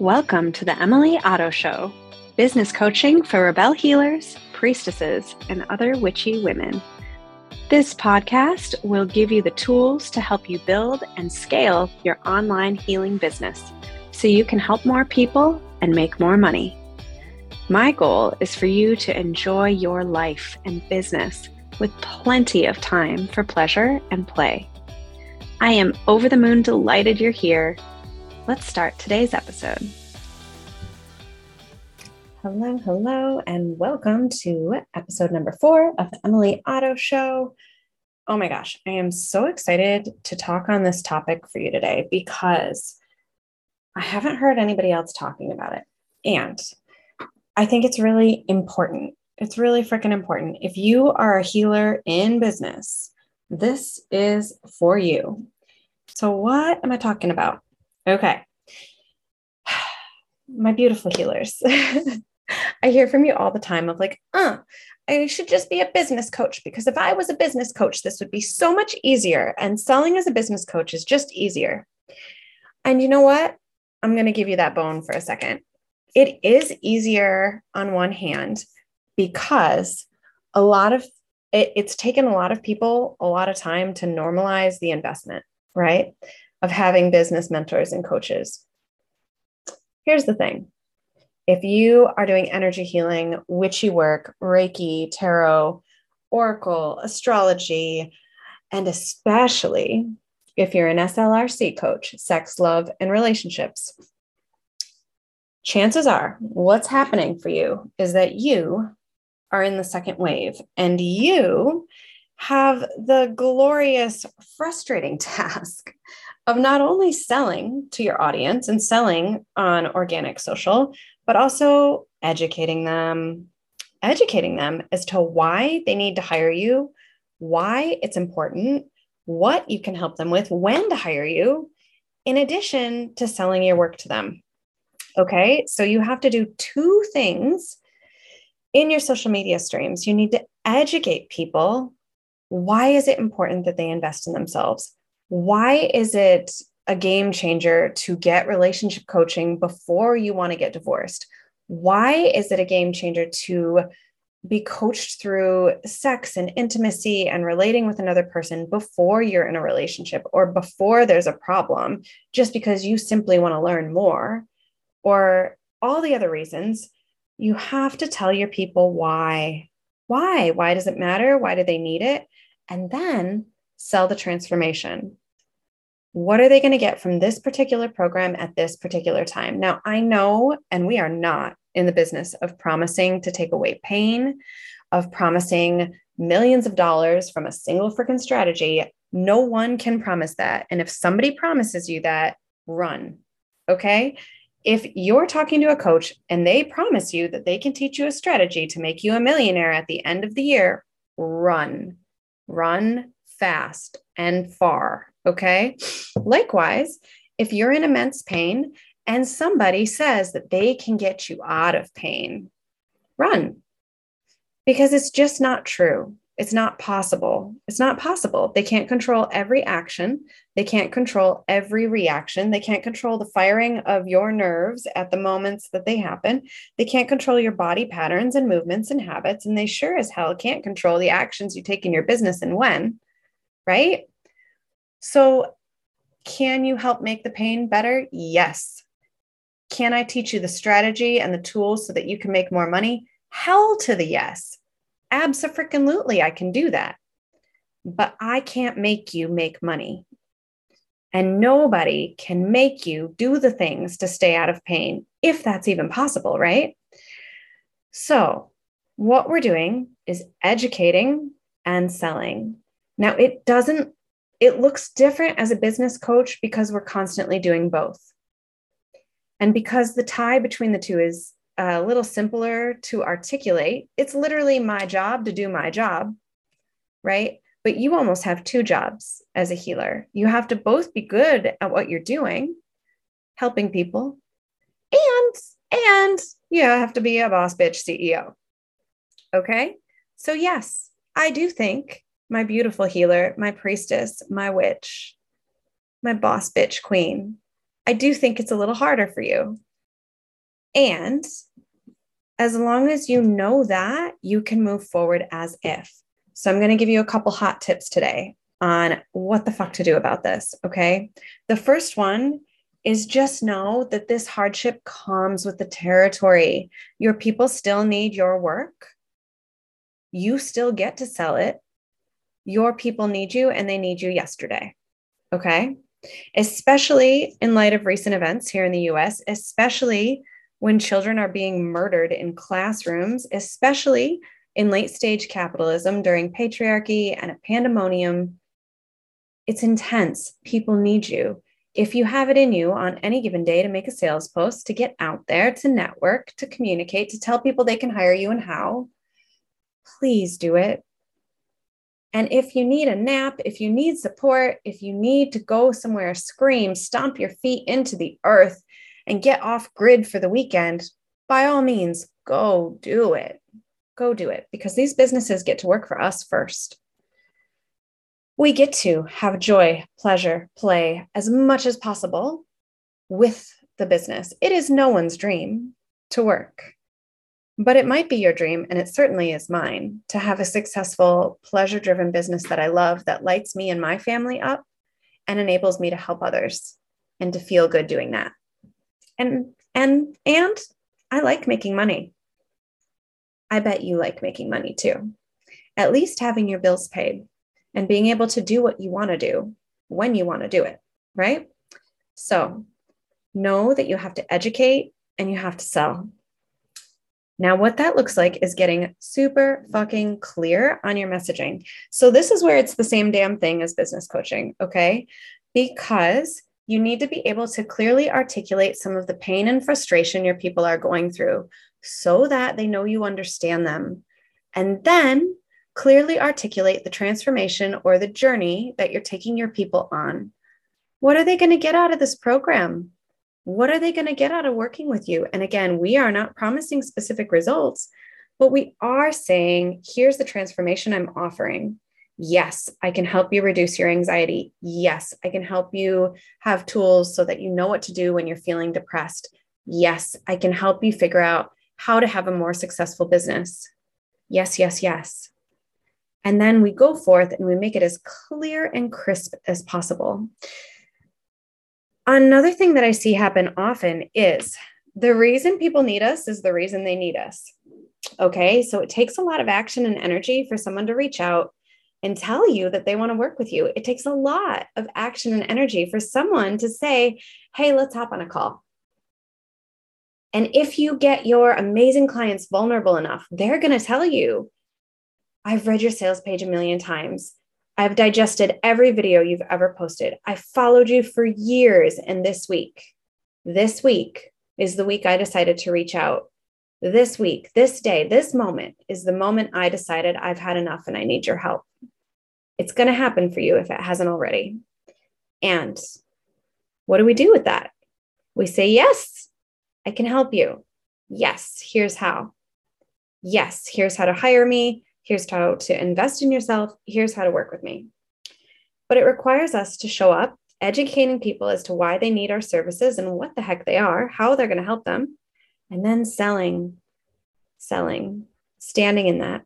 Welcome to the Emily Otto Show, business coaching for rebel healers, priestesses, and other witchy women. This podcast will give you the tools to help you build and scale your online healing business so you can help more people and make more money. My goal is for you to enjoy your life and business with plenty of time for pleasure and play. I am over the moon delighted you're here. Let's start today's episode. Hello, hello, and welcome to episode number four of the Emily Otto Show. Oh my gosh, I am so excited to talk on this topic for you today because I haven't heard anybody else talking about it. And I think it's really important. It's really freaking important. If you are a healer in business, this is for you. So, what am I talking about? Okay. My beautiful healers. I hear from you all the time of like, uh, I should just be a business coach because if I was a business coach, this would be so much easier. And selling as a business coach is just easier. And you know what? I'm going to give you that bone for a second. It is easier on one hand because a lot of it, it's taken a lot of people a lot of time to normalize the investment, right? Of having business mentors and coaches. Here's the thing if you are doing energy healing, witchy work, Reiki, tarot, oracle, astrology, and especially if you're an SLRC coach, sex, love, and relationships, chances are what's happening for you is that you are in the second wave and you have the glorious, frustrating task of not only selling to your audience and selling on organic social, but also educating them, educating them as to why they need to hire you, why it's important, what you can help them with, when to hire you, in addition to selling your work to them. Okay, so you have to do two things in your social media streams. You need to educate people. Why is it important that they invest in themselves? Why is it a game changer to get relationship coaching before you want to get divorced? Why is it a game changer to be coached through sex and intimacy and relating with another person before you're in a relationship or before there's a problem, just because you simply want to learn more, or all the other reasons? You have to tell your people why. Why? Why does it matter? Why do they need it? And then sell the transformation what are they going to get from this particular program at this particular time? Now, I know, and we are not in the business of promising to take away pain, of promising millions of dollars from a single freaking strategy. No one can promise that. And if somebody promises you that, run. Okay. If you're talking to a coach and they promise you that they can teach you a strategy to make you a millionaire at the end of the year, run, run fast and far Okay. Likewise, if you're in immense pain and somebody says that they can get you out of pain, run because it's just not true. It's not possible. It's not possible. They can't control every action. They can't control every reaction. They can't control the firing of your nerves at the moments that they happen. They can't control your body patterns and movements and habits. And they sure as hell can't control the actions you take in your business and when, right? So, can you help make the pain better? Yes. Can I teach you the strategy and the tools so that you can make more money? Hell to the yes. Absolutely, I can do that. But I can't make you make money. And nobody can make you do the things to stay out of pain, if that's even possible, right? So, what we're doing is educating and selling. Now, it doesn't it looks different as a business coach because we're constantly doing both. And because the tie between the two is a little simpler to articulate, it's literally my job to do my job, right? But you almost have two jobs as a healer. You have to both be good at what you're doing, helping people, and and you have to be a boss bitch CEO. Okay? So yes, I do think my beautiful healer, my priestess, my witch, my boss bitch queen. I do think it's a little harder for you And as long as you know that, you can move forward as if. So I'm going to give you a couple hot tips today on what the fuck to do about this. Okay. The first one is just know that this hardship comes with the territory. Your people still need your work. You still get to sell it. Your people need you and they need you yesterday. Okay. Especially in light of recent events here in the US, especially when children are being murdered in classrooms, especially in late stage capitalism during patriarchy and a pandemonium. It's intense. People need you. If you have it in you on any given day to make a sales post, to get out there, to network, to communicate, to tell people they can hire you and how, please do it. And if you need a nap, if you need support, if you need to go somewhere, scream, stomp your feet into the earth, and get off grid for the weekend, by all means, go do it. Go do it because these businesses get to work for us first. We get to have joy, pleasure, play as much as possible with the business. It is no one's dream to work, but it might be your dream, and it certainly is mine to have a successful, pleasure driven business that I love that lights me and my family up and enables me to help others and to feel good doing that. And and and I like making money. I bet you like making money too. At least having your bills paid and being able to do what you want to do when you want to do it, right? So know that you have to educate and you have to sell. Now, what that looks like is getting super fucking clear on your messaging. So, this is where it's the same damn thing as business coaching, okay? Because you need to be able to clearly articulate some of the pain and frustration your people are going through so that they know you understand them. And then clearly articulate the transformation or the journey that you're taking your people on. What are they going to get out of this program? What are they going to get out of working with you? And again, we are not promising specific results, but we are saying, here's the transformation I'm offering. Yes, I can help you reduce your anxiety. Yes, I can help you have tools so that you know what to do when you're feeling depressed. Yes, I can help you figure out how to have a more successful business. Yes, yes, yes. And then we go forth and we make it as clear and crisp as possible. Another thing that I see happen often is the reason people need us is the reason they need us. Okay. So it takes a lot of action and energy for someone to reach out and tell you that they want to work with you. It takes a lot of action and energy for someone to say, Hey, let's hop on a call. And if you get your amazing clients vulnerable enough, they're going to tell you, I've read your sales page a million times. I've digested every video you've ever posted. I followed you for years. And this week, this week is the week I decided to reach out. This week, this day, this moment is the moment I decided I've had enough and I need your help. It's going to happen for you if it hasn't already. And what do we do with that? We say, Yes, I can help you. Yes, here's how. Yes, here's how to hire me. Here's how to invest in yourself. Here's how to work with me. But it requires us to show up, educating people as to why they need our services and what the heck they are, how they're going to help them, and then selling, selling, standing in that.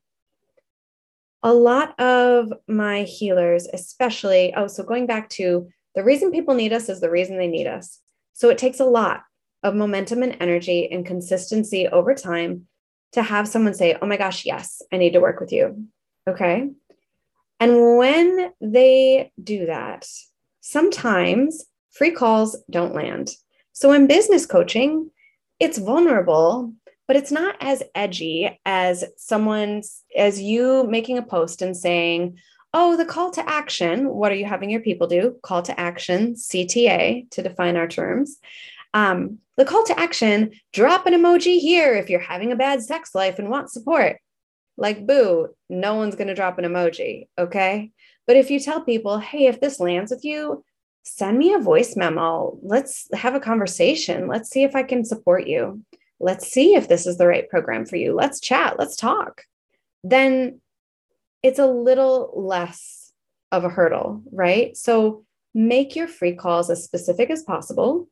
A lot of my healers, especially, oh, so going back to the reason people need us is the reason they need us. So it takes a lot of momentum and energy and consistency over time to have someone say, Oh my gosh, yes, I need to work with you. Okay. And when they do that, sometimes free calls don't land. So in business coaching, it's vulnerable, but it's not as edgy as someone's, as you making a post and saying, Oh, the call to action. What are you having your people do? Call to action, CTA, to define our terms. Um, the call to action drop an emoji here if you're having a bad sex life and want support. Like, boo, no one's going to drop an emoji. Okay. But if you tell people, hey, if this lands with you, send me a voice memo. Let's have a conversation. Let's see if I can support you. Let's see if this is the right program for you. Let's chat. Let's talk. Then it's a little less of a hurdle, right? So make your free calls as specific as possible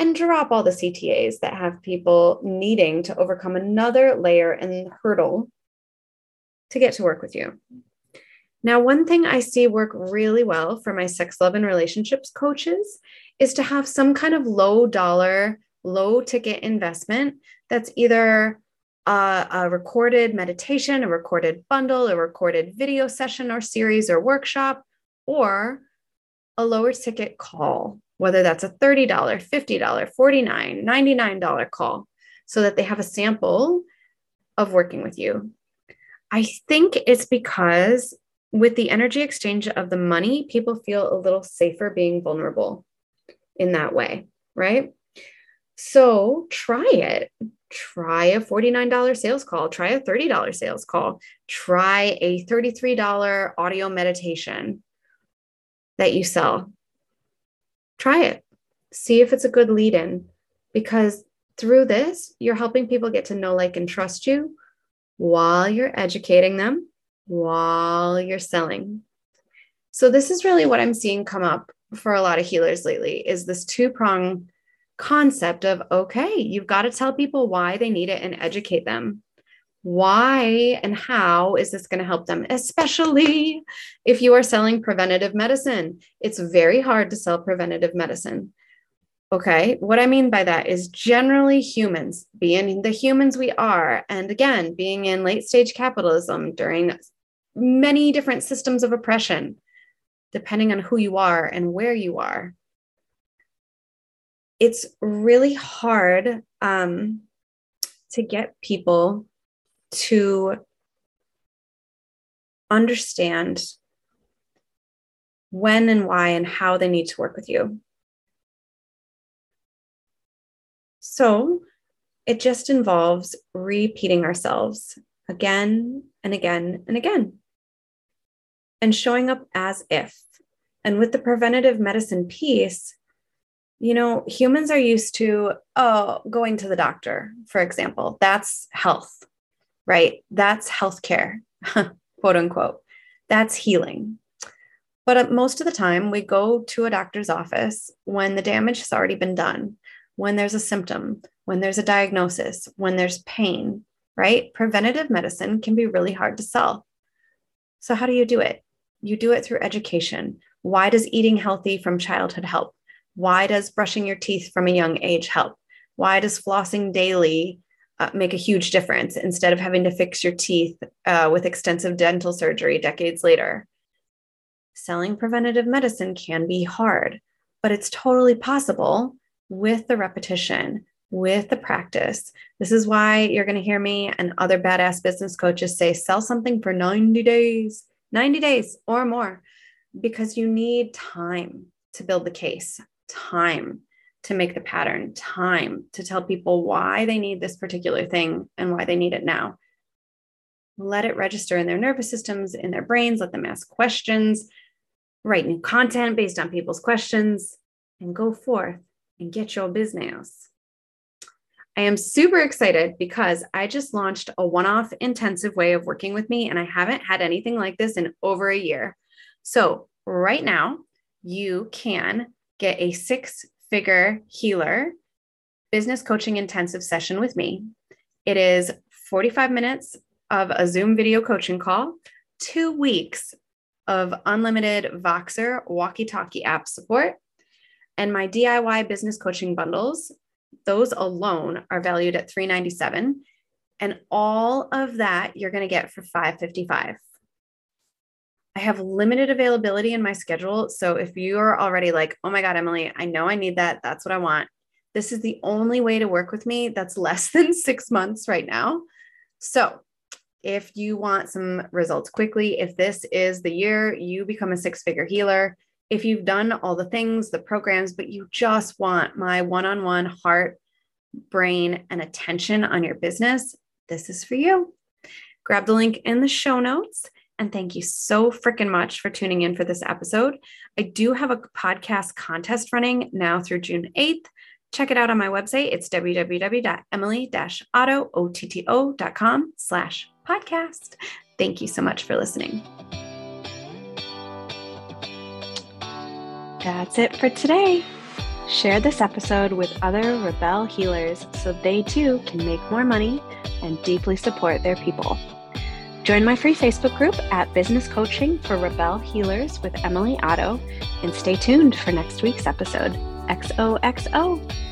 and drop all the CTAs that have people needing to overcome another layer and hurdle to get to work with you. Now, one thing I see work really well for my sex, love, and relationships coaches is to have some kind of low dollar, low ticket investment that's either a, a, recorded meditation, a recorded bundle, a recorded video session or series or workshop, or a lower ticket call, whether that's a $30, $50, $49, $99 call, so that they have a sample of working with you. I think it's because with the energy exchange of the money, people feel a little safer being vulnerable in that way, right? So try it. Try a $49 sales call, try a $30 sales call, try a $33 audio meditation that you sell. Try it. See if it's a good lead in because through this, you're helping people get to know, like, and trust you while you're educating them while you're selling. So this is really what I'm seeing come up for a lot of healers lately is this two-prong concept of okay, you've got to tell people why they need it and educate them. Why and how is this going to help them, especially if you are selling preventative medicine? It's very hard to sell preventative medicine. Okay. What I mean by that is generally humans, being the humans we are, and again, being in late stage capitalism during many different systems of oppression, depending on who you are and where you are. It's really hard um, to get people to understand when and why and how they need to work with you. So it just involves repeating ourselves again and again and again and showing up as if. And with the preventative medicine piece, you know, humans are used to, oh, going to the doctor, for example. That's health, right? That's healthcare, quote unquote. That's healing. But uh, most of the time, we go to a doctor's office when the damage has already been done, when there's a symptom, when there's a diagnosis, when there's pain, right? Preventative medicine can be really hard to sell. So, how do you do it? You do it through education. Why does eating healthy from childhood help? Why does brushing your teeth from a young age help? Why does flossing daily uh, make a huge difference instead of having to fix your teeth uh, with extensive dental surgery decades later? Selling preventative medicine can be hard, but it's totally possible with the repetition, with the practice. This is why you're going to hear me and other badass business coaches say sell something for 90 days. 90 days or more because you need time to build the case, time to make the pattern, time to tell people why they need this particular thing and why they need it now. Let it register in their nervous systems, in their brains, let them ask questions, write new content based on people's questions, and go forth and get your business. I am super excited because I just launched a one off intensive way of working with me, and I haven't had anything like this in over a year. So, right now, you can get a six figure healer business coaching intensive session with me. It is 45 minutes of a Zoom video coaching call, two weeks of unlimited Voxer walkie talkie app support, and my DIY business coaching bundles those alone are valued at 397 and all of that you're going to get for 555 i have limited availability in my schedule so if you're already like oh my god emily i know i need that that's what i want this is the only way to work with me that's less than six months right now so if you want some results quickly if this is the year you become a six figure healer if you've done all the things, the programs, but you just want my one on one heart, brain, and attention on your business, this is for you. Grab the link in the show notes. And thank you so freaking much for tuning in for this episode. I do have a podcast contest running now through June 8th. Check it out on my website. It's www.emily-otto.com slash podcast. Thank you so much for listening. That's it for today. Share this episode with other Rebel healers so they too can make more money and deeply support their people. Join my free Facebook group at Business Coaching for Rebel Healers with Emily Otto and stay tuned for next week's episode. XOXO.